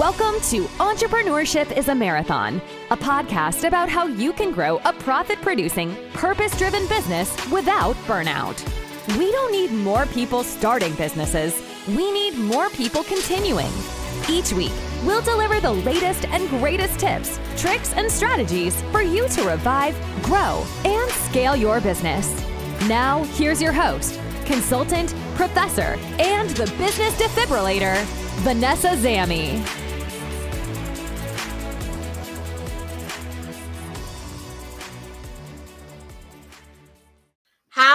Welcome to Entrepreneurship is a Marathon, a podcast about how you can grow a profit producing, purpose driven business without burnout. We don't need more people starting businesses, we need more people continuing. Each week, we'll deliver the latest and greatest tips, tricks, and strategies for you to revive, grow, and scale your business. Now, here's your host, consultant, professor, and the business defibrillator, Vanessa Zammy.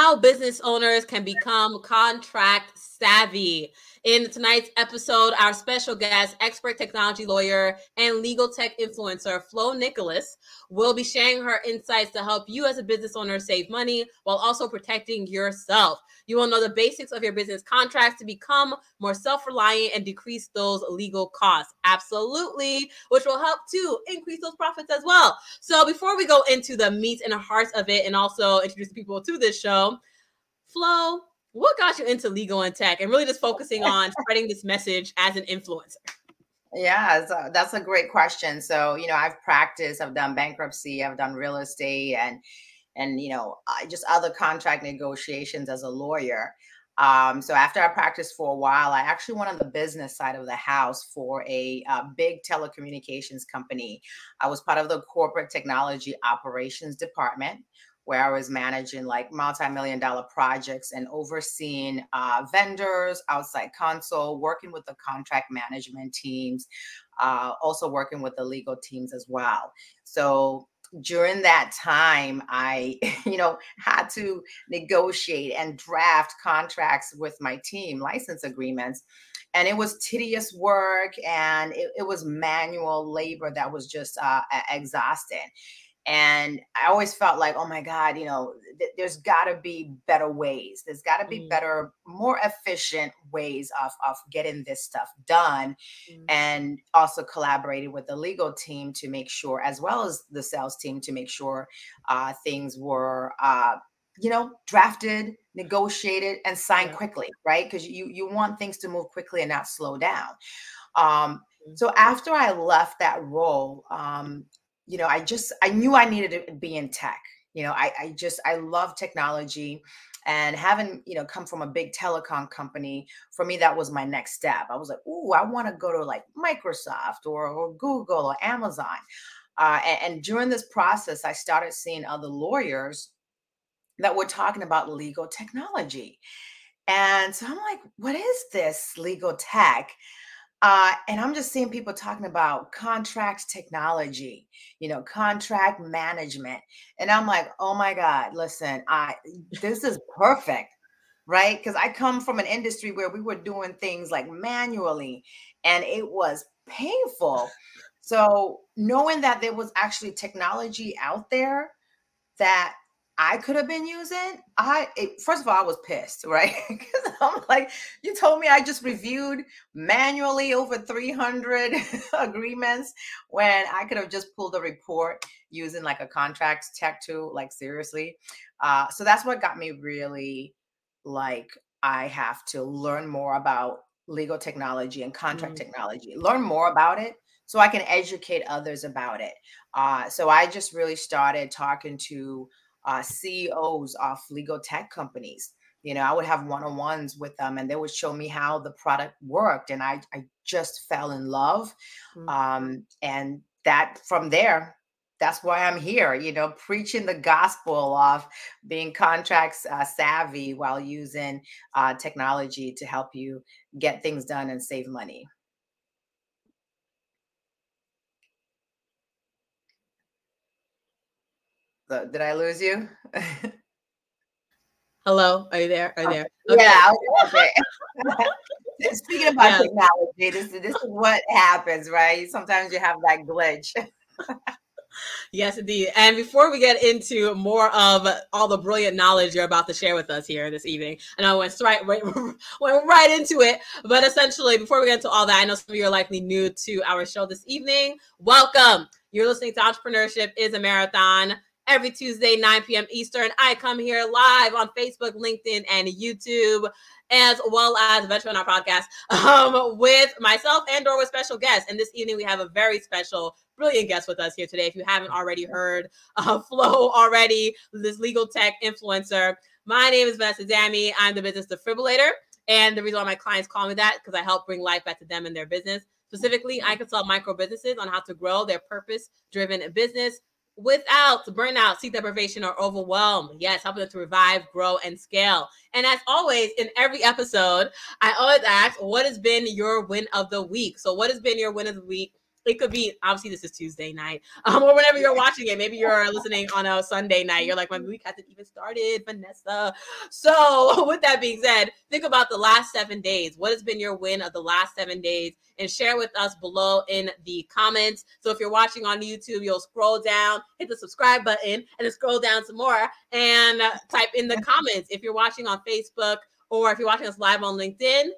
How business owners can become contract savvy. In tonight's episode, our special guest, expert technology lawyer and legal tech influencer, Flo Nicolas, will be sharing her insights to help you as a business owner save money while also protecting yourself. You will know the basics of your business contracts to become more self reliant and decrease those legal costs. Absolutely, which will help to increase those profits as well. So, before we go into the meat and the hearts of it and also introduce people to this show, Flo, what got you into legal and tech and really just focusing on spreading this message as an influencer? Yeah, so that's a great question. So, you know, I've practiced, I've done bankruptcy, I've done real estate and and you know, just other contract negotiations as a lawyer. Um, so after I practiced for a while, I actually went on the business side of the house for a, a big telecommunications company. I was part of the corporate technology operations department where I was managing like multi-million dollar projects and overseeing uh, vendors, outside counsel, working with the contract management teams, uh, also working with the legal teams as well. So during that time, I, you know, had to negotiate and draft contracts with my team, license agreements. And it was tedious work and it, it was manual labor that was just uh, exhausting and i always felt like oh my god you know th- there's got to be better ways there's got to be mm. better more efficient ways of of getting this stuff done mm. and also collaborated with the legal team to make sure as well as the sales team to make sure uh, things were uh, you know drafted negotiated and signed yeah. quickly right because you you want things to move quickly and not slow down um, mm. so after I left that role, um, you know, I just I knew I needed to be in tech. You know, I, I just I love technology and having you know come from a big telecom company for me that was my next step. I was like oh i want to go to like microsoft or, or google or amazon. Uh, and, and, during this process i started seeing other lawyers that were talking about legal technology. And so i'm like what is this legal tech uh, and I'm just seeing people talking about contract technology, you know, contract management. And I'm like, oh my God, listen, I this is perfect, right? Because I come from an industry where we were doing things like manually and it was painful. So knowing that there was actually technology out there that I could have been using. I it, first of all, I was pissed, right? Because I'm like, you told me I just reviewed manually over 300 agreements when I could have just pulled a report using like a contracts tech tool. Like seriously, uh, so that's what got me really like I have to learn more about legal technology and contract mm-hmm. technology. Learn more about it so I can educate others about it. Uh, so I just really started talking to uh, CEOs of legal tech companies. You know, I would have one on ones with them and they would show me how the product worked. And I, I just fell in love. Mm-hmm. Um, and that from there, that's why I'm here, you know, preaching the gospel of being contracts uh, savvy while using uh, technology to help you get things done and save money. So, did I lose you? Hello, are you there? Are you oh, there? Okay. Yeah. Okay. Speaking about yeah. technology, this, this is what happens, right? Sometimes you have that glitch. yes, indeed. And before we get into more of all the brilliant knowledge you're about to share with us here this evening, and I went right, went, went right into it. But essentially, before we get into all that, I know some of you are likely new to our show this evening. Welcome. You're listening to Entrepreneurship is a Marathon every Tuesday, 9 p.m. Eastern. I come here live on Facebook, LinkedIn, and YouTube, as well as on our podcast um, with myself and or with special guests. And this evening we have a very special, brilliant guest with us here today. If you haven't already heard uh, Flo already, this legal tech influencer. My name is Vanessa Zammy. I'm the business defibrillator. And the reason why my clients call me that because I help bring life back to them and their business. Specifically, I consult micro businesses on how to grow their purpose driven business without burnout, sleep deprivation, or overwhelm. Yes, helping them to revive, grow, and scale. And as always, in every episode, I always ask, what has been your win of the week? So, what has been your win of the week? It could be obviously this is Tuesday night, um, or whenever you're watching it. Maybe you're listening on a Sunday night. You're like, my week hasn't even started, Vanessa. So, with that being said, think about the last seven days. What has been your win of the last seven days? And share with us below in the comments. So, if you're watching on YouTube, you'll scroll down, hit the subscribe button, and then scroll down some more and uh, type in the comments. If you're watching on Facebook or if you're watching us live on LinkedIn,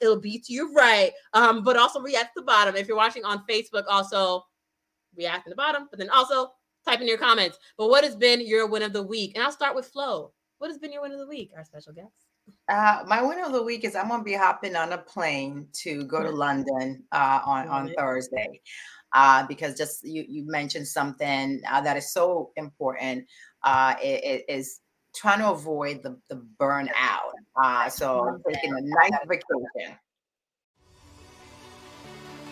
it'll be to your right. Um, but also react to the bottom. If you're watching on Facebook, also react in the bottom, but then also type in your comments. But what has been your win of the week? And I'll start with Flo. What has been your win of the week, our special guest? Uh, my win of the week is I'm going to be hopping on a plane to go to London uh, on on Thursday, uh, because just you you mentioned something uh, that is so important. Uh, it, it is trying to avoid the, the burnout. Uh, so taking a nice vacation.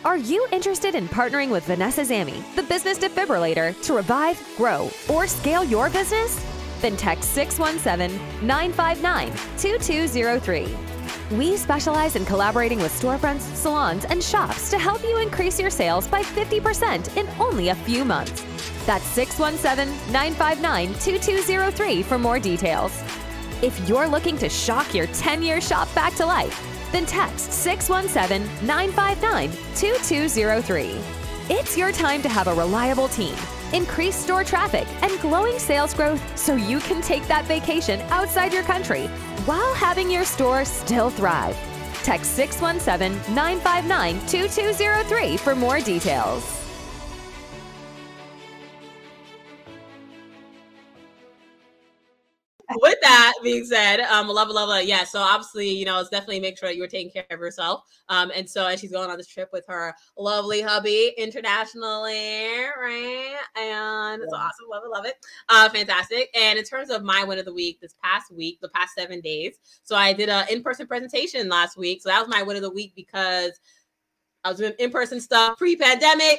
Are you interested in partnering with Vanessa Zammy, the business defibrillator, to revive, grow, or scale your business? Then text 617 959 2203. We specialize in collaborating with storefronts, salons, and shops to help you increase your sales by 50% in only a few months. That's 617 959 2203 for more details. If you're looking to shock your 10 year shop back to life, then text 617 959 2203. It's your time to have a reliable team, increase store traffic, and glowing sales growth so you can take that vacation outside your country while having your store still thrive. Text 617 959 2203 for more details. With that being said, um, love, love, love, yeah. So obviously, you know, it's definitely make sure that you were taking care of yourself. Um, and so as she's going on this trip with her lovely hubby internationally, right? And it's awesome, love it, love it, uh, fantastic. And in terms of my win of the week, this past week, the past seven days, so I did an in-person presentation last week. So that was my win of the week because I was doing in-person stuff pre-pandemic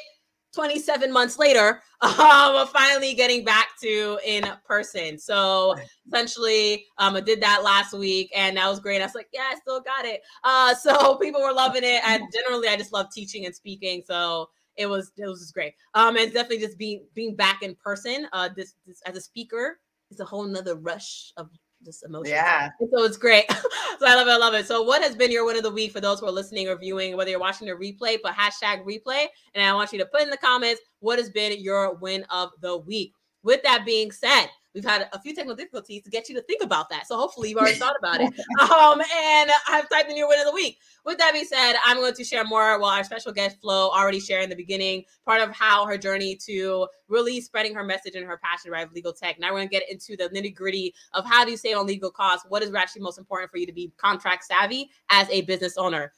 27 months later, um, finally getting back to in person. So essentially, um, I did that last week and that was great. I was like, yeah, I still got it. Uh, so people were loving it. And generally, I just love teaching and speaking. So it was it was just great. Um, and definitely just being being back in person. Uh, this, this as a speaker is a whole nother rush of just emotion. Yeah. so it's great. so I love it. I love it. So what has been your win of the week for those who are listening or viewing, whether you're watching the replay, but hashtag replay. And I want you to put in the comments what has been your win of the week. With that being said, We've had a few technical difficulties to get you to think about that. So hopefully you've already thought about it. Um, and I've typed in your win of the week. With that being said, I'm going to share more. Well, our special guest Flo already shared in the beginning part of how her journey to really spreading her message and her passion around legal tech. Now we're going to get into the nitty gritty of how do you save on legal costs? What is actually most important for you to be contract savvy as a business owner?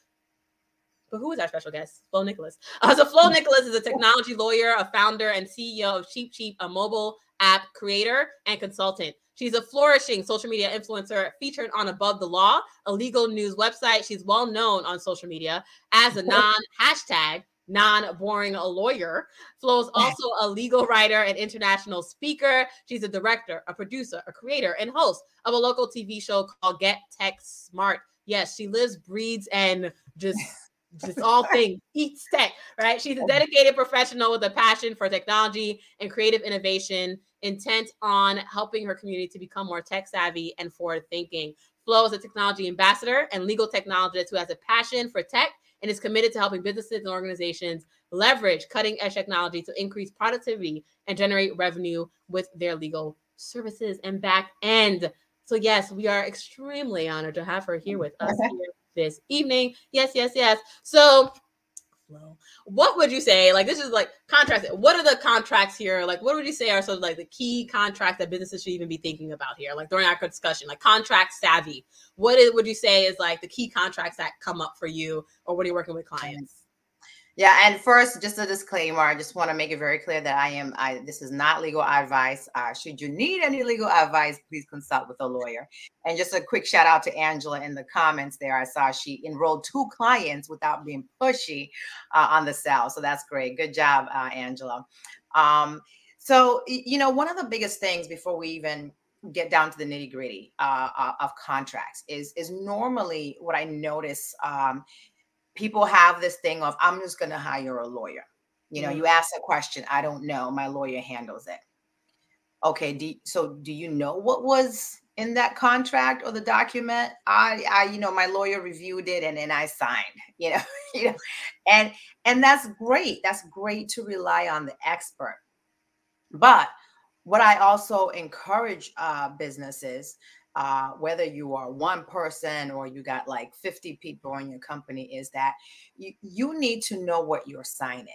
But who is our special guest? Flo Nicolas. Uh, so Flo Nicolas is a technology lawyer, a founder and CEO of CheapCheep, a mobile app creator and consultant. She's a flourishing social media influencer featured on Above the Law, a legal news website. She's well known on social media as a non hashtag non boring a lawyer. Flo is also a legal writer and international speaker. She's a director, a producer, a creator, and host of a local TV show called Get Tech Smart. Yes, she lives, breeds, and just just all things eats tech, right? She's a oh dedicated professional with a passion for technology and creative innovation intent on helping her community to become more tech savvy and forward thinking. Flo is a technology ambassador and legal technologist who has a passion for tech and is committed to helping businesses and organizations leverage cutting edge technology to increase productivity and generate revenue with their legal services and back end. So, yes, we are extremely honored to have her here mm-hmm. with us here this evening. Yes, yes, yes. So, Flo. What would you say? Like this is like contracts. What are the contracts here? Like what would you say are sort of like the key contracts that businesses should even be thinking about here? Like during our discussion, like contract savvy. What is, would you say is like the key contracts that come up for you, or when you're working with clients? Yeah, and first, just a disclaimer. I just want to make it very clear that I am. I this is not legal advice. Uh, should you need any legal advice, please consult with a lawyer. And just a quick shout out to Angela in the comments there. I saw she enrolled two clients without being pushy uh, on the sale, so that's great. Good job, uh, Angela. Um, so you know, one of the biggest things before we even get down to the nitty gritty uh, uh, of contracts is is normally what I notice um, people have this thing of i'm just going to hire a lawyer. You know mm-hmm. you ask a question i don't know my lawyer handles it. Okay do, so do you know what was in that contract or the document? I i you know my lawyer reviewed it and then i signed you know you know and and that's great that's great to rely on the expert. But what i also encourage uh, businesses uh, whether you are one person or you got like 50 people in your company, is that you, you need to know what you're signing.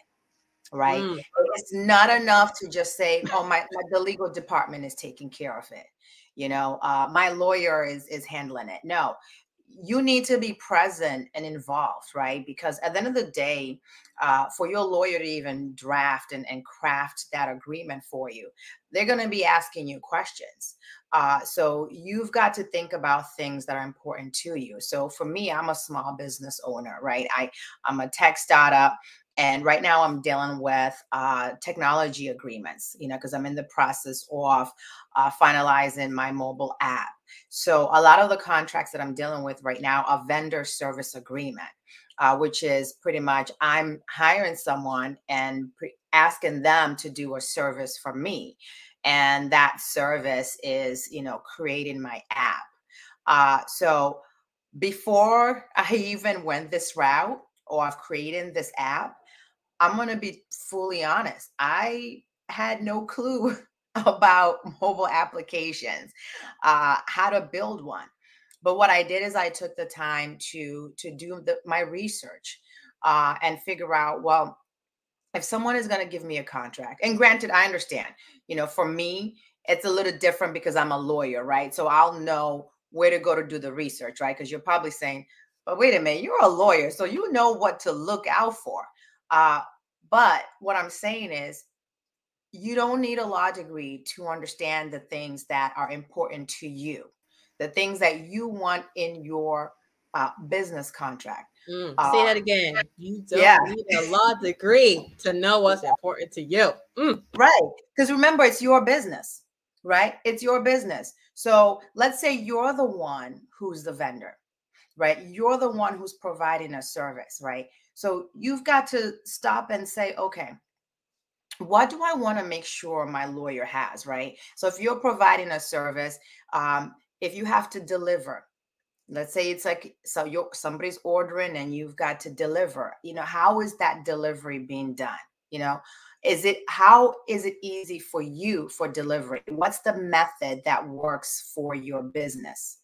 Right. Mm. It's not enough to just say, oh, my, my, the legal department is taking care of it. You know, uh, my lawyer is is handling it. No, you need to be present and involved, right? Because at the end of the day, uh, for your lawyer to even draft and, and craft that agreement for you, they're going to be asking you questions. Uh, so you've got to think about things that are important to you. So for me, I'm a small business owner, right? I, I'm a tech startup. And right now, I'm dealing with uh, technology agreements, you know, because I'm in the process of uh, finalizing my mobile app. So a lot of the contracts that I'm dealing with right now are vendor service agreement, uh, which is pretty much I'm hiring someone and pre- asking them to do a service for me, and that service is, you know, creating my app. Uh, so before I even went this route or of creating this app, I'm going to be fully honest. I had no clue about mobile applications, uh, how to build one. But what I did is I took the time to to do the, my research uh, and figure out well if someone is going to give me a contract. And granted, I understand. You know, for me, it's a little different because I'm a lawyer, right? So I'll know where to go to do the research, right? Because you're probably saying, but wait a minute, you're a lawyer, so you know what to look out for. Uh, but what I'm saying is, you don't need a law degree to understand the things that are important to you, the things that you want in your uh, business contract. Mm, uh, say that again. You don't yeah. need a law degree to know what's important to you. Mm. Right. Because remember, it's your business, right? It's your business. So let's say you're the one who's the vendor, right? You're the one who's providing a service, right? So you've got to stop and say, okay, what do I want to make sure my lawyer has, right? So if you're providing a service, um, if you have to deliver, let's say it's like so you somebody's ordering and you've got to deliver, you know, how is that delivery being done? You know, is it how is it easy for you for delivery? What's the method that works for your business?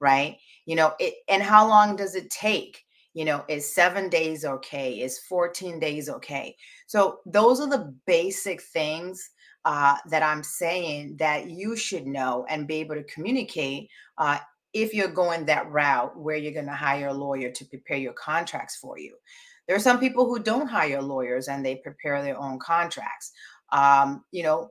Right? You know, it and how long does it take? you know is seven days okay is 14 days okay so those are the basic things uh, that i'm saying that you should know and be able to communicate uh, if you're going that route where you're going to hire a lawyer to prepare your contracts for you. There are some people who don't hire lawyers and they prepare their own contracts um, you know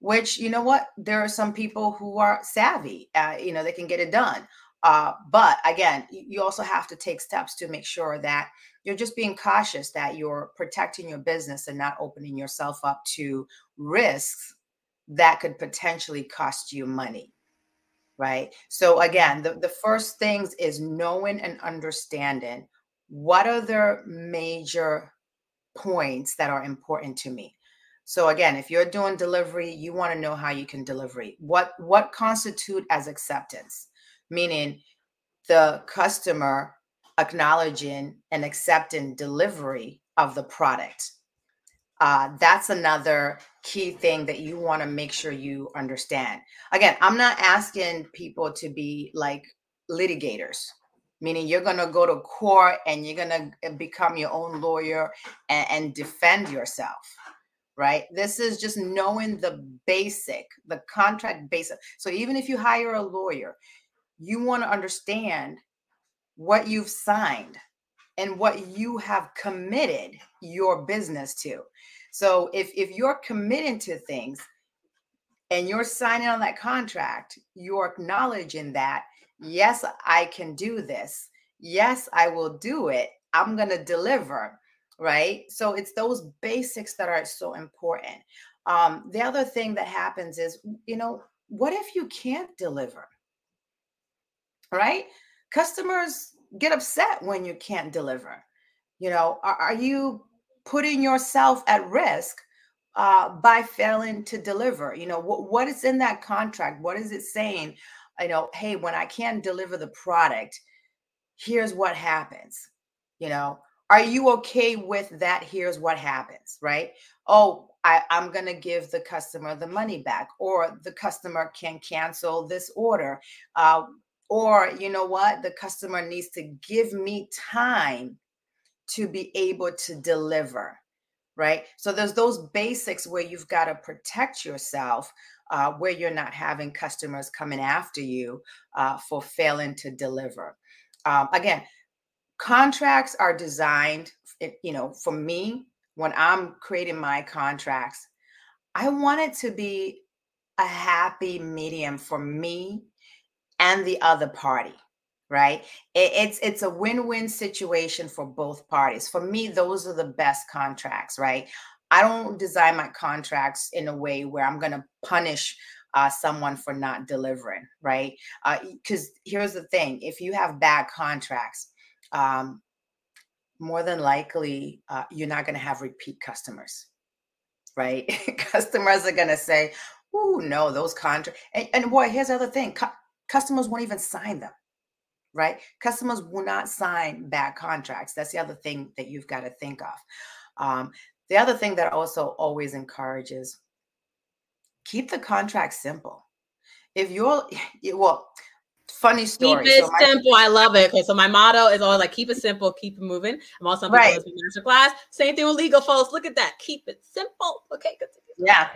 which you know what? There are some people who are savvy uh, you know they can get it done uh, but again, you also have to take steps to make sure that you're just being cautious that you're protecting your business and not opening yourself up to risks that could potentially cost you money. Right. So, again, the, the first things is knowing and understanding what are the major points that are important to me. So again, if you're doing delivery, you want to know how you can deliver. What what constitute as acceptance? Meaning the customer acknowledging and accepting delivery of the product. Uh, that's another key thing that you want to make sure you understand. Again, I'm not asking people to be like litigators, meaning you're going to go to court and you're going to become your own lawyer and, and, defend yourself right this is just knowing the basic the contract basic so even if you hire a lawyer you want to understand what you've signed and what you have committed your business to so if if you're committing to things and you're signing on that contract you're acknowledging that yes, I can do this. Yes, I will do it. I'm going to deliver. Right. So it's those basics that are so important. Um, the other thing that happens is, you know, what if you can't deliver? Right? Customers get upset when you can't deliver. You know, are, are you putting yourself at risk uh, by failing to deliver? You know, what, what is in that contract? What is it saying you know, hey, when I can't deliver the product, here's what happens. You know, are you okay with that? Here's what happens, right? Oh, I, I'm going to give the customer the money back, or the customer can cancel this order. Uh, or, you know what? The customer needs to give me time to be able to deliver, right? So there's those basics where you've got to protect yourself uh, where you're not having customers coming after you uh, for failing to deliver. Um, again, contracts are designed, you know, for me, when I'm creating my contracts, I want it to be a happy medium for me and the other party right it, it's it's a win-win situation for both parties for me those are the best contracts right I don't design my contracts in a way where I'm going to punish uh, someone for not delivering, right? Because uh, here's the thing if you have bad contracts, um, more than likely, uh, you're not going to have repeat customers, right? customers are going to say, oh, no, those contracts. And, and boy, here's the other thing cu- customers won't even sign them right? Customers will not sign bad contracts. That's the other thing that you've got to think of. Um, the other thing that also always encourages keep the contract simple. If you're, well, funny story. Keep it so my, simple. I love it. Okay, so my motto is always like keep it simple, keep it moving. I'm also right. master class. Same thing with legal folks. Look at that. Keep it simple. Okay, good. Yeah.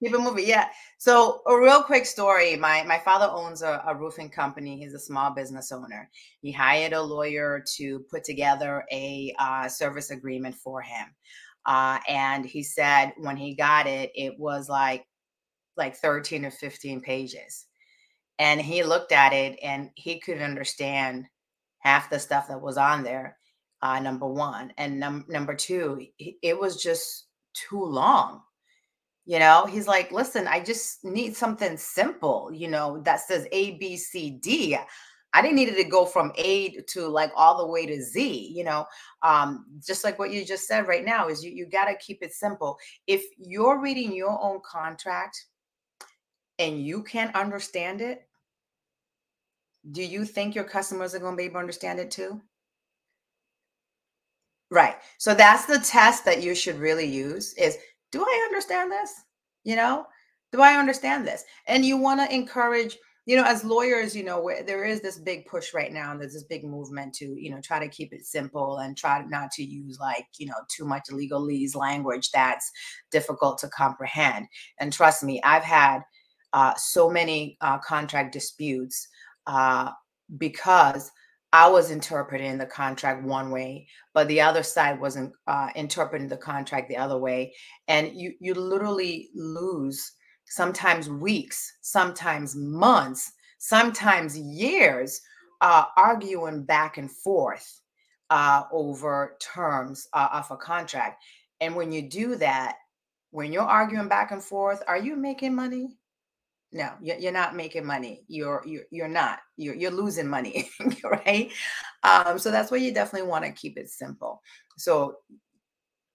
Keep it moving. Yeah. So a real quick story. My my father owns a, a roofing company. He's a small business owner. He hired a lawyer to put together a uh, service agreement for him. Uh, and he said when he got it, it was like like 13 or 15 pages. And he looked at it and he couldn't understand half the stuff that was on there. Uh, number one, and num- number two, it was just too long. You know, he's like, listen, I just need something simple, you know, that says A, B, C, D. I didn't need it to go from A to like all the way to Z, you know. Um, just like what you just said right now is you, you got to keep it simple. If you're reading your own contract and you can't understand it, do you think your customers are going to be able to understand it too? Right. So that's the test that you should really use is do I understand this? You know, do I understand this? And you want to encourage you know as lawyers you know where there is this big push right now and there's this big movement to you know try to keep it simple and try not to use like you know too much legalese language that's difficult to comprehend and trust me i've had uh, so many uh, contract disputes uh, because I was interpreting the contract one way, but the other side wasn't uh, interpreting the contract the other way, and you you literally lose sometimes weeks, sometimes months, sometimes years, uh, arguing back and forth uh, over terms uh, of a contract. And when you do that, when you're arguing back and forth, are you making money? No, you're not making money. You're you're you're not. You're you're losing money, right? Um, so that's why you definitely want to keep it simple. So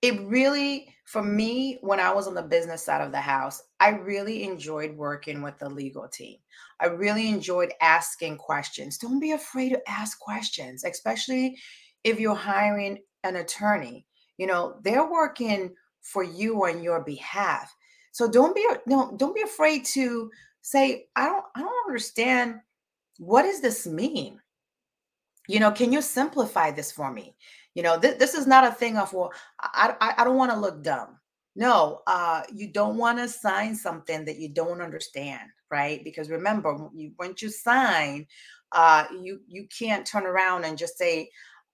it really for me when i was on the business side of the house i really enjoyed working with the legal team i really enjoyed asking questions don't be afraid to ask questions especially if you're hiring an attorney you know they're working for you on your behalf so don't be no don't be afraid to say i don't i don't understand what does this mean you know, can you simplify this for me? You know, th- this is not a thing of, well, I, I, I don't want to look dumb. No, uh, you don't want to sign something that you don't understand, right? Because remember, you, once you sign, uh, you you can't turn around and just say,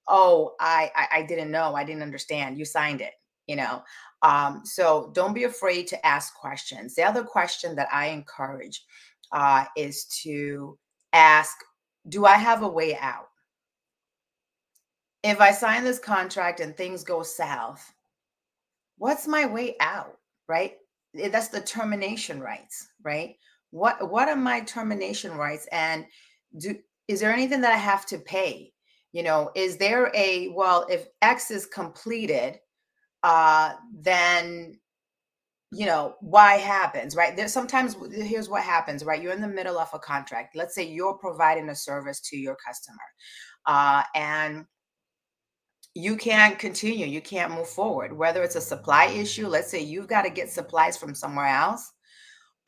"Oh, I, I I didn't know, I didn't understand." You signed it, you know. Um, so don't be afraid to ask questions. The other question that I encourage uh, is to ask, "Do I have a way out?" if I sign this contract and things go south, what's my way out? Right? Eh, that's the termination rights, right? What what are my termination rights? And do is there anything that I have to pay? You know, is there a well, if X is completed, uh, then you know why happens right? There's sometimes here's what happens right? You're in the middle of a contract. Let's say you're providing a service to your customer uh, and you can't continue you can't move forward. Whether it's a supply issue let's say you've got to get supplies from somewhere else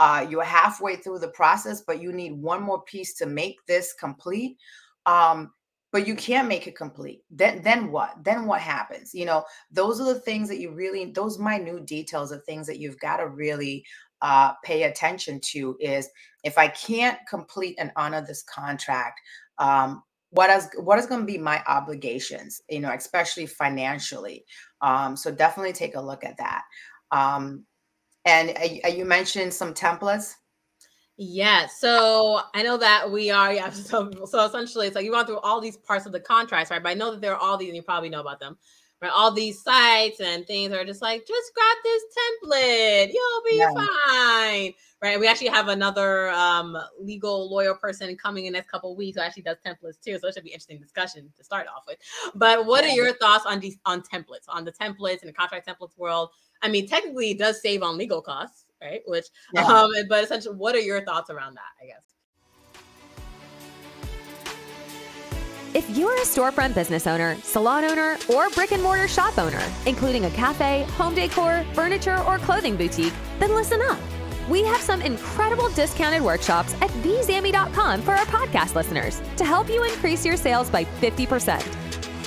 uh, you're halfway through the process but you need one more piece to make this complete um, but you can't make it complete. Then then what? Then what happens? You know those are the things that you really those minute details of things that you've got to really uh, pay attention to is if i can't complete and honor this contract um, what is what is going to be my obligations you know especially financially? Um, so definitely take a look at that. Um, and uh, you mentioned some templates yeah, so I know that we are, yeah. So, so essentially, it's like you went through all these parts of the contracts, right? But I know that there are all these, and you probably know about them, right? All these sites and things are just like, just grab this template, you'll be yeah. fine, right? We actually have another um, legal lawyer person coming in the next couple weeks who actually does templates too, so it should be interesting discussion to start off with. But what yeah. are your thoughts on these on templates, on the templates and the contract templates world? I mean, technically, it does save on legal costs, right? Which, yeah. um, but essentially, what are your thoughts around that? I guess. If you're a storefront business owner, salon owner, or brick and mortar shop owner, including a cafe, home decor, furniture, or clothing boutique, then listen up. We have some incredible discounted workshops at vzammy.com for our podcast listeners to help you increase your sales by 50%.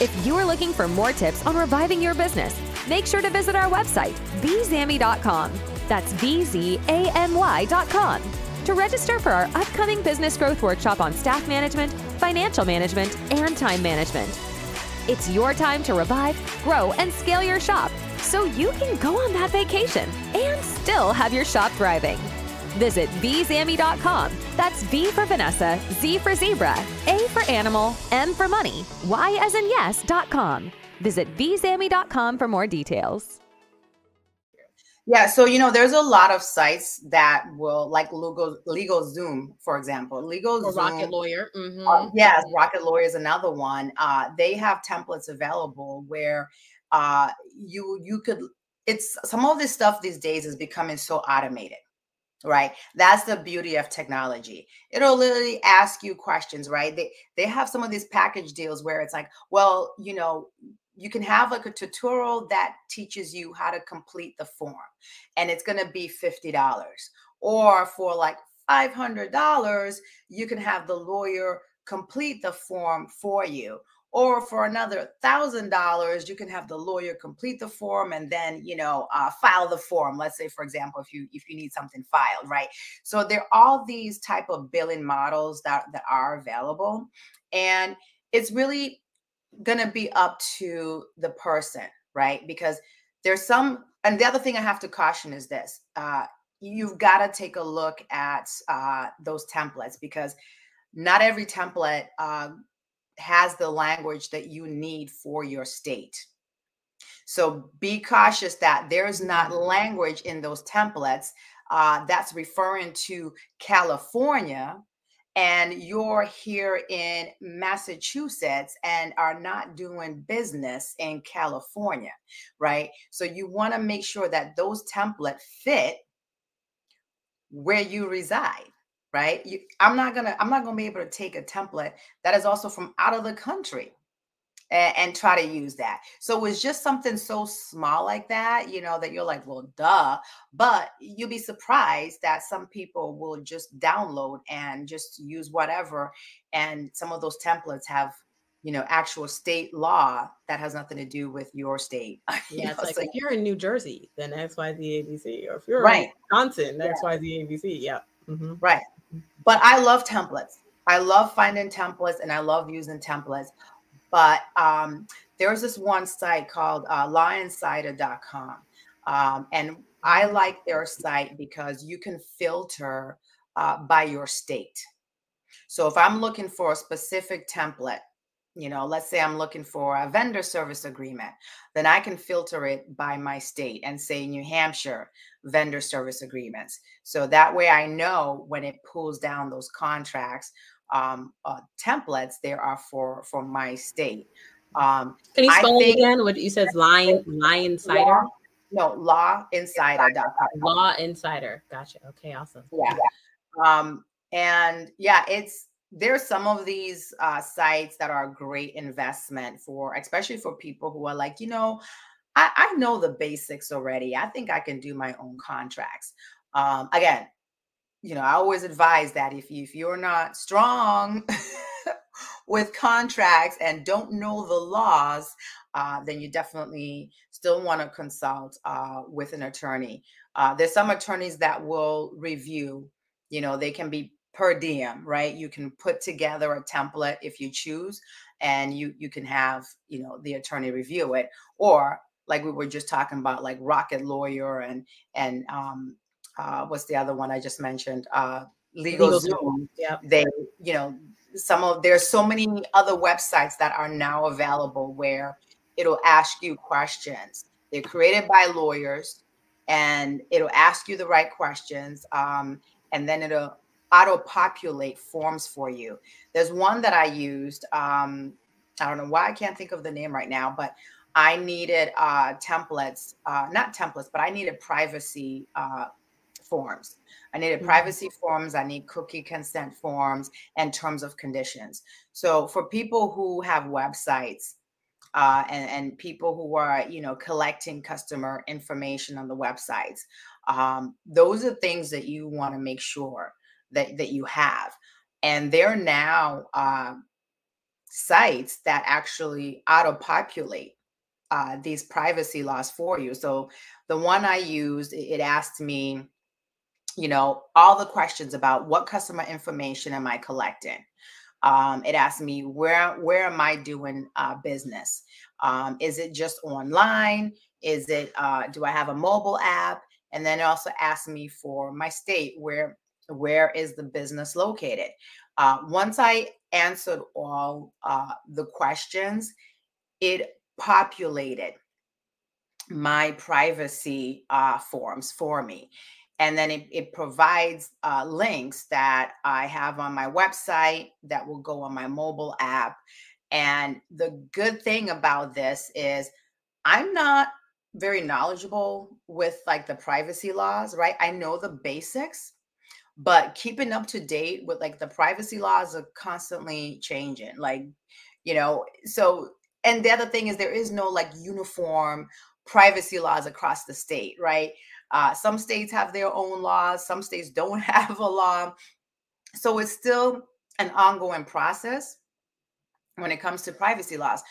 If you are looking for more tips on reviving your business, make sure to visit our website, vzammy.com. That's V-Z-A-M-Y.com to register for our upcoming business growth workshop on staff management, financial management, and time management. It's your time to revive, grow, and scale your shop so you can go on that vacation and still have your shop thriving. Visit vzammy.com. That's V for Vanessa, Z for zebra, A for animal, M for money, Y as in yes.com. Visit vzammy.com for more details. Yeah, so you know, there's a lot of sites that will like legal LegalZoom, for example. LegalZoom, Rocket Lawyer. Mm-hmm. Uh, yes, Rocket Lawyer is another one. Uh, they have templates available where uh, you you could. It's some of this stuff these days is becoming so automated right that's the beauty of technology it'll literally ask you questions right they they have some of these package deals where it's like well you know you can have like a tutorial that teaches you how to complete the form and it's going to be $50 or for like $500 you can have the lawyer complete the form for you. Or for another thousand dollars you can have the lawyer complete the form and then you know uh, file the form. Let's say for example if you if you need something filed right? So there are all these type of billing models that that are available and it's really going to be up to the person, right? Because there's some, and the other thing I have to caution is this uh, you've got to take a look at uh, those templates because not every template uh, has the language that you need for your state. So be cautious that there's not language in those templates uh, that's referring to California and you're here in Massachusetts and are not doing business in California, right? So you want to make sure that those templates fit where you reside, right? You, I'm not gonna I'm not gonna be able to take a template that is also from out of the country, and, and, try to use that. So it's just something so small like that, you know, that you're like, well, duh. But you'll be surprised that some people will just download and just use whatever. And some of those templates have you know actual state law that has nothing to do with your state yeah it's like so, if you're in new jersey then xyz abc or if you're right in wisconsin yeah. xyz abc yeah mm-hmm. right but i love templates i love finding templates and i love using templates but um, there's this one site called uh, lawinsider.com um, and i like their site because you can filter uh, by your state so if i'm looking for a specific template you know, let's say I'm looking for a vendor service agreement, then I can filter it by my state and say New Hampshire vendor service agreements. So that way I know when it pulls down those contracts um, uh, templates, there are for for my state. Um, can you spell it again? What you said, Lion Lion Insider? No law, no, lawinsider.com. Law Insider. Gotcha. Okay, awesome. Yeah. Um, and yeah, it's there's some of these uh, sites that are a great investment for, especially for people who are like, you know, I, I know the basics already. I think I can do my own contracts. Um, again, you know, I always advise that if you if you're not strong with contracts and don't know the laws, uh, then you definitely still want to consult uh, with an attorney. Uh, there's some attorneys that will review. You know, they can be per diem, right? You can put together a template if you choose, and you you can have you know the attorney review it, or like we were just talking about, like Rocket Lawyer and and um, uh, what's the other one I just mentioned? Uh, Legal, LegalZoom. Yeah, they you know some of there's so many other websites that are now available where it'll ask you questions. They're created by lawyers, and it'll ask you the right questions. Um, and then it'll auto populate forms for you. There's one that I used. Um, I don't know why I can't think of the name right now, but I needed uh, templates, uh, not templates, but I needed privacy uh, forms. I needed mm-hmm. privacy forms. I need cookie consent forms and terms of conditions. So for people who have websites uh, and, and people who are, you know, collecting customer information on the websites, um, those are things that you want to make sure that, that you have. And they're now uh, sites that actually auto populate uh, these privacy laws for you. So the one I used, it asked me, you know, all the questions about what customer information am I collecting. Um, it asked me where where am I doing uh, business? Um, is it just online? Is it uh, do I have a mobile app? And then it also asked me for my state where where is the business located? Uh, once I answered all uh, the questions, it populated my privacy uh, forms for me. And then it, it provides uh, links that I have on my website that will go on my mobile app. And the good thing about this is I'm not very knowledgeable with like the privacy laws, right? I know the basics, but keeping up to date with like the privacy laws are constantly changing like you know so and the other thing is there is no like uniform privacy laws across the state right uh, some states have their own laws some states don't have a law so it's still an ongoing process when it comes to privacy laws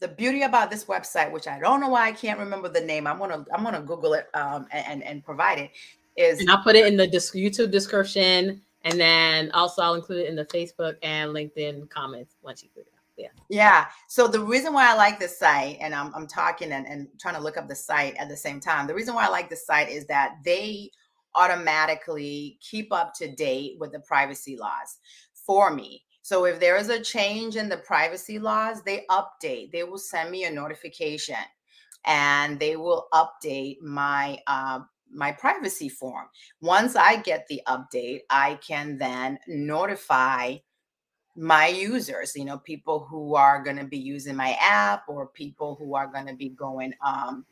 the beauty about this website which i don't know why i can't remember the name i'm gonna i'm gonna google it um, and and provide it is and I'll put it in the YouTube description, and then also I'll include it in the Facebook and LinkedIn comments once you put it. Yeah. Yeah. So the reason why I like this site, and I'm, I'm talking and, and trying to look up the site at the same time, the reason why I like the site is that they automatically keep up to date with the privacy laws for me. So if there is a change in the privacy laws, they update. They will send me a notification and they will update my uh, my privacy form. Once I get the update, I can then notify my users, you know, people who are going to be using my app or people who are going to be going um,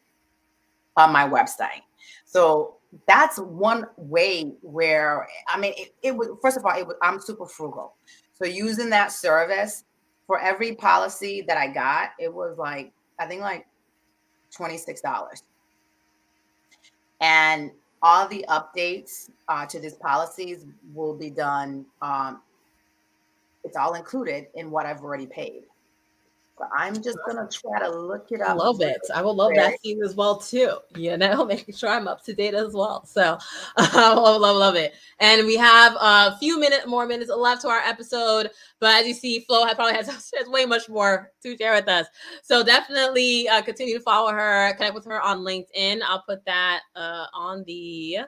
on my website. So that's one way where I mean, it, it was first of all, it was, I'm super frugal. So using that service for every policy that I got, it was like I think like twenty six dollars and all the updates uh, to these policies will be done. Um, it's all included in what I've already paid. I'm just gonna try to look it up. Love it. I will love that scene as well too. You know, making sure I'm up to date as well. So, uh, love, love, love it. And we have a few minutes more minutes left to our episode. But as you see, Flo probably has, has way much more to share with us. So definitely uh, continue to follow her, connect with her on LinkedIn. I'll put that uh, on the.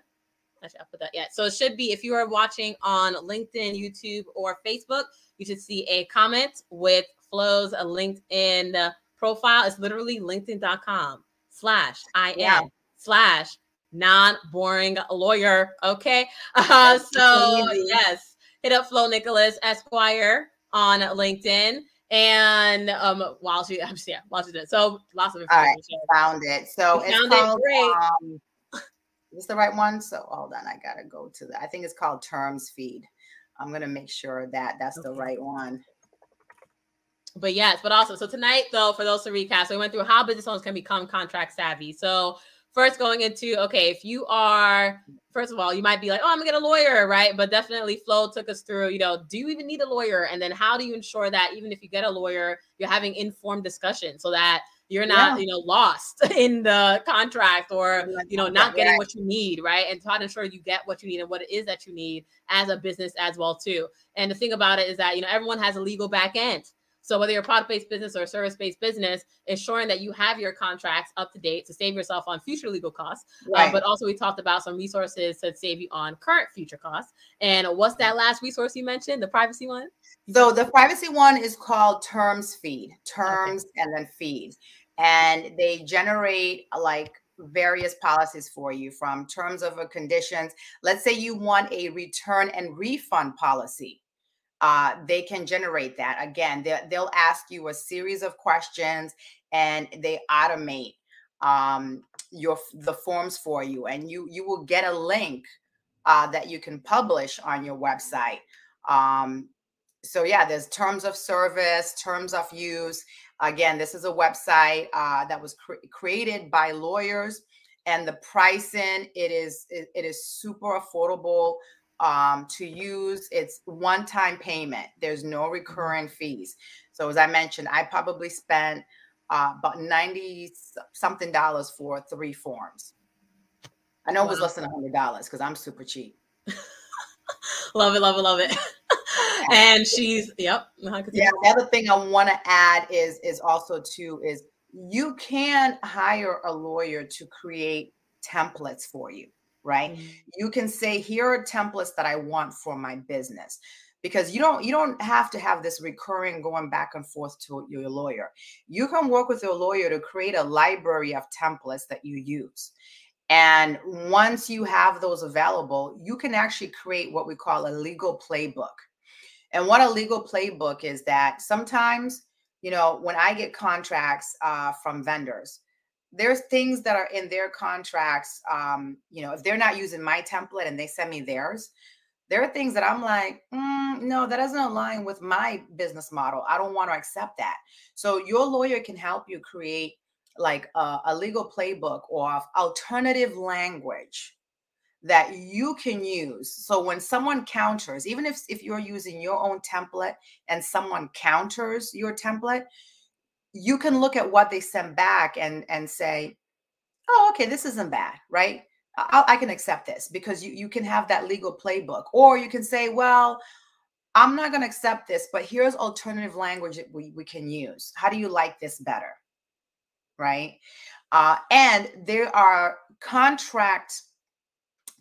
Actually, I'll put that. Yeah. So it should be if you are watching on LinkedIn, YouTube, or Facebook, you should see a comment with Flo's a LinkedIn uh, profile. It's literally linkedin.com slash I am slash non boring lawyer. Okay. Uh, so, yes, hit up Flo Nicolas Esquire on LinkedIn. And um, while she, I'm yeah, while she did so, lots of information. All right, found it. So it's found called, it. Great. Um, this the right one? So hold on, I gotta go to the. I think it's called Terms Feed. I'm gonna make sure that that's okay. the right one but yes, but also so tonight though, for those to recap, so we went through how business owners can become contract savvy. So first going into okay, if you are first of all, you might be like, oh, I'm gonna get a lawyer, right? But definitely Flo took us through, you know, do you even need a lawyer? And then how do you ensure that even if you get a lawyer, you're having informed discussion so that you're not, yeah. you know, lost in the contract or you know, not getting what you need, right? And try to ensure you get what you need and what it is that you need as a business as well too. And the thing about it is that you know everyone has a legal back end. So whether you're a product-based business or a service-based business, ensuring that you have your contracts up to date to save yourself on future legal costs. Uh, right. Uh, but also we talked about some resources to save you on current future costs. And what's that last resource you mentioned? The privacy one? So the privacy one is called Terms Feed, Terms okay. and then Feed. And they generate like various policies for you from terms of conditions. Let's say you want a return and refund policy uh, they can generate that. Again, they'll ask you a series of questions and they automate um, your the forms for you, and you you will get a link uh, that you can publish on your website. Um, so yeah, there's terms of service, terms of use. Again, this is a website uh, that was cre created by lawyers, and the pricing it is it, it is super affordable um, to use. It's one time payment, there's no mm-hmm. recurring fees. So, as I mentioned, I probably spent uh, about 90 something dollars for three forms. I know wow. it was less than a hundred dollars because I'm super cheap. love it, love it, love it. and she's yep. Yeah. The other thing I want to add is is also too is you can hire a lawyer to create templates for you right? Mm-hmm. You can say, here are templates that I want for my business because you don't you don't have to have this recurring going back and forth to your lawyer you can work with your lawyer to create a library of templates that you use and once you have those available you can actually create what we call a legal playbook and what a legal playbook is that sometimes you know when i get contracts uh, from vendors there's things that are in their contracts. Um, you know, if they're not using my template and they send me theirs, there are things that I'm like, mm, no, that doesn't align with my business model. I don't want to accept that. So your lawyer can help you create like a, a legal playbook or alternative language that you can use. So when someone counters, even if if you're using your own template and someone counters your template, you can look at what they send back and and say oh okay this isn't bad right? I, I can accept this because you you can have that legal playbook. Or you can say well i'm not going to accept this but here's alternative language that we, we can use. How do you like this better? Right? Uh, and there are contract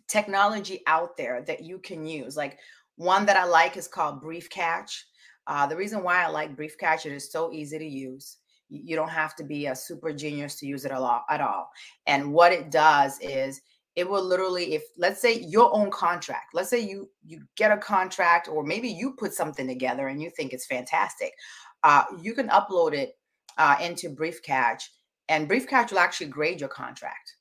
technology out there that you can use. Like one that i like is called BriefCatch. Uh, the reason why i like Brief BriefCatch it is so easy to use you don't have to be a super genius to use it a lot at all. And what it does is it will literally, if let's say your own contract, let's say you you get a contract, or maybe you put something together and you think it's fantastic, uh, you can upload it uh, into BriefCatch, and BriefCatch will actually grade your contract.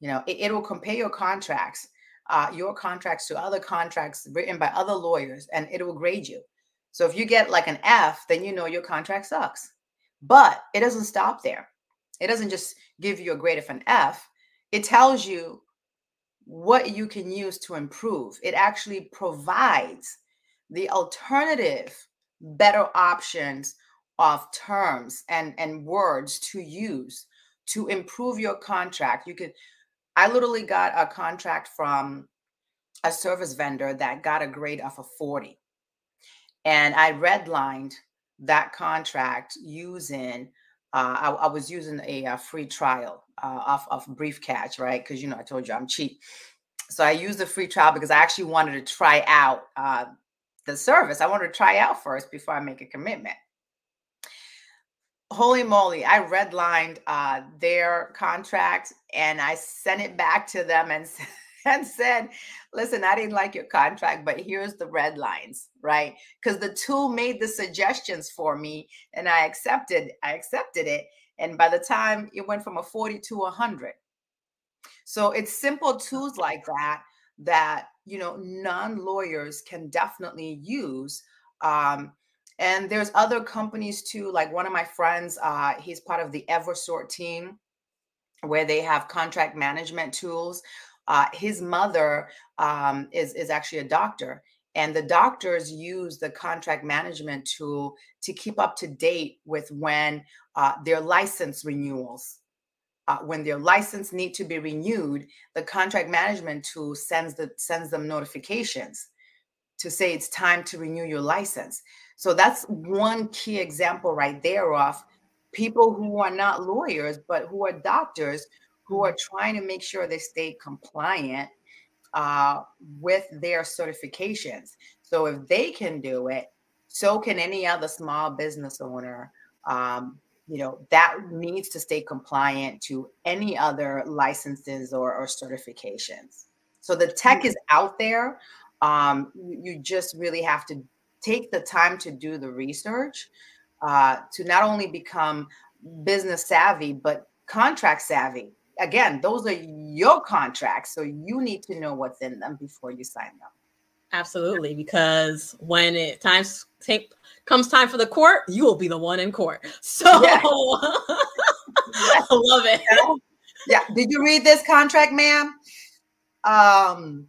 You know, it, it will compare your contracts, uh, your contracts to other contracts written by other lawyers, and it will grade you. So if you get like an F, then you know your contract sucks. But it doesn't stop there. It doesn't just give you a grade of an F. It tells you what you can use to improve. It actually provides the alternative, better options of terms and and words to use to improve your contract you could i literally got a contract from a service vendor that got a grade of a 40 and i redlined that contract using uh, I, I, was using a, a free trial uh, of, of BriefCatch right? Because you know i told you i'm cheap. So i used the free trial because i actually wanted to try out uh, the service. I wanted to try out first before i make a commitment. Holy moly, I redlined uh, their contract and I sent it back to them and, and said, listen, I didn't like your contract, but here's the red lines, right? Because the tool made the suggestions for me and I accepted, I accepted it. And by the time it went from a 40 to a 100. So it's simple tools like that that, you know, non-lawyers can definitely use um, and there's other companies too. Like one of my friends, uh, he's part of the Evisort team, where they have contract management tools. Uh, his mother um, is is actually a doctor, and the doctors use the contract management tool to keep up to date with when uh, their license renewals. Uh, when their license need to be renewed, the contract management tool sends the sends them notifications to say it's time to renew your license. So that's one key example right there of people who are not lawyers, but who are doctors who are trying to make sure they stay compliant uh, with their certifications. So if they can do it, so can any other small business owner. Um, you know that needs to stay compliant to any other licenses or, or certifications. So the tech mm. is out there. Um, you just really have to take the time to do the research uh, to not only become business savvy, but contract savvy. Again, those are your contracts. So you need to know what's in them before you sign them. Absolutely, because when it times take comes time for the court, you will be the one in court. So yeah. I love it. Yeah. Did you read this contract, ma'am? Um,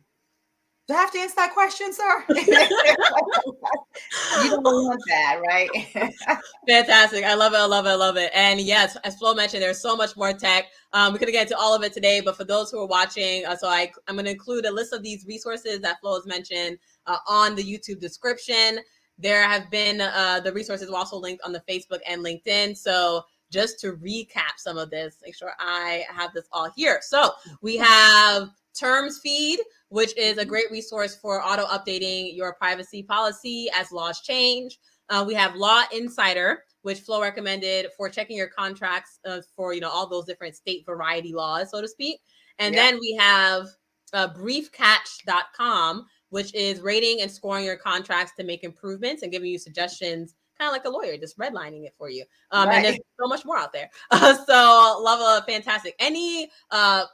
do I have to answer that question, sir? you don't want that, right? Fantastic. I love it. I love it. I love it. And yes, as Flo mentioned, there's so much more tech. Um, we could get into all of it today, but for those who are watching, uh, so I, I'm going to include a list of these resources that Flo has mentioned uh, on the YouTube description. There have been uh, the resources also linked on the Facebook and LinkedIn. So just to recap some of this, make sure I have this all here. So we have Terms Feed, which is a mm-hmm. great resource for auto updating your privacy policy as laws change. Uh, we have Law Insider, which Flo recommended for checking your contracts uh, for you know all those different state variety laws, so to speak. And yeah. then we have uh, briefcatch.com, which is rating and scoring your contracts to make improvements and giving you suggestions kind of like a lawyer, just redlining it for you. Um, right. And there's so much more out there. Uh, so love a fantastic. Any uh,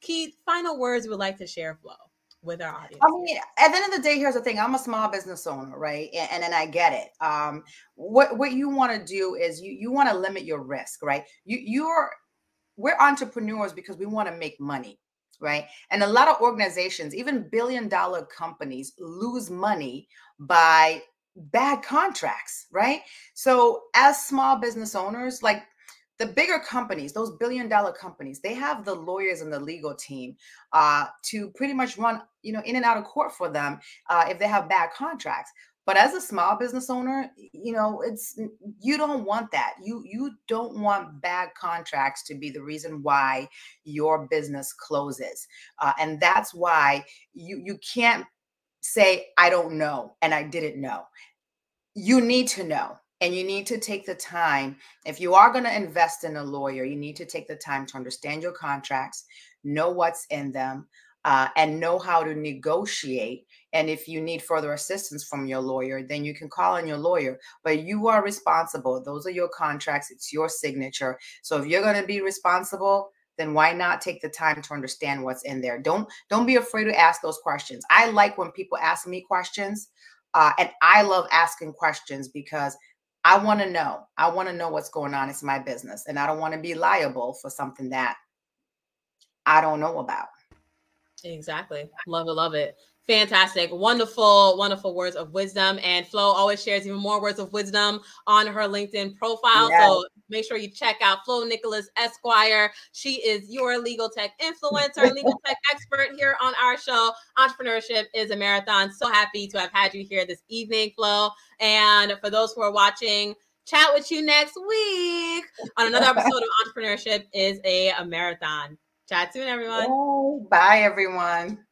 key final words you would like to share, Flo? with our audience? I mean, at the end of the day, here's the thing: I'm a small business owner, right? And and, and I get it. Um, what what you want to do is you you want to limit your risk, right? You you're we're entrepreneurs because we want to make money, right? And a lot of organizations, even billion dollar companies, lose money by bad contracts, right? So as small business owners, like the bigger companies, those billion dollar companies, they have the lawyers and the legal team uh, to pretty much run, you know, in and out of court for them uh, if they have bad contracts. But as a small business owner, you know, it's you don't want that. You you don't want bad contracts to be the reason why your business closes, uh, and that's why you you can't say I don't know and I didn't know. You need to know and you need to take the time if you are going to invest in a lawyer you need to take the time to understand your contracts know what's in them uh, and know how to negotiate and if you need further assistance from your lawyer then you can call on your lawyer but you are responsible those are your contracts it's your signature so if you're going to be responsible then why not take the time to understand what's in there don't don't be afraid to ask those questions i like when people ask me questions uh, and i love asking questions because I want to know. I want to know what's going on. It's my business. And I don't want to be liable for something that I don't know about. Exactly. Love it. Love it. Fantastic. Wonderful, wonderful words of wisdom. And Flo always shares even more words of wisdom on her LinkedIn profile. Yes. So make sure you check out Flo Nicolas Esquire. She is your legal tech influencer, legal tech expert here on our show. Entrepreneurship is a marathon. So happy to have had you here this evening, Flo. And for those who are watching, chat with you next week on another episode of Entrepreneurship is a, a marathon. Chat soon, everyone. Bye, everyone.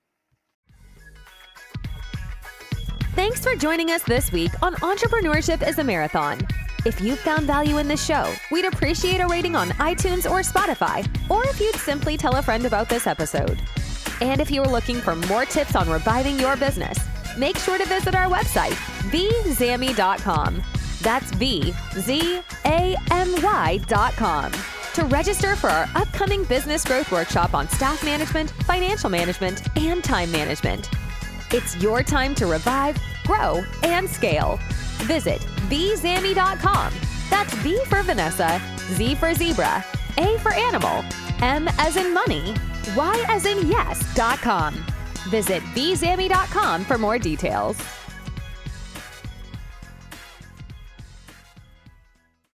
Thanks for joining us this week on Entrepreneurship is a Marathon. If you found value in this show, we'd appreciate a rating on iTunes or Spotify, or if you'd simply tell a friend about this episode. And if you are looking for more tips on reviving your business, make sure to visit our website, vzammy.com. That's V Z A M Y.com to register for our upcoming business growth workshop on staff management, financial management, and time management. It's your time to revive, grow, and scale. Visit vzammy.com. That's V for Vanessa, Z for zebra, A for animal, M as in money, Y as in yes.com. Visit vzammy.com for more details.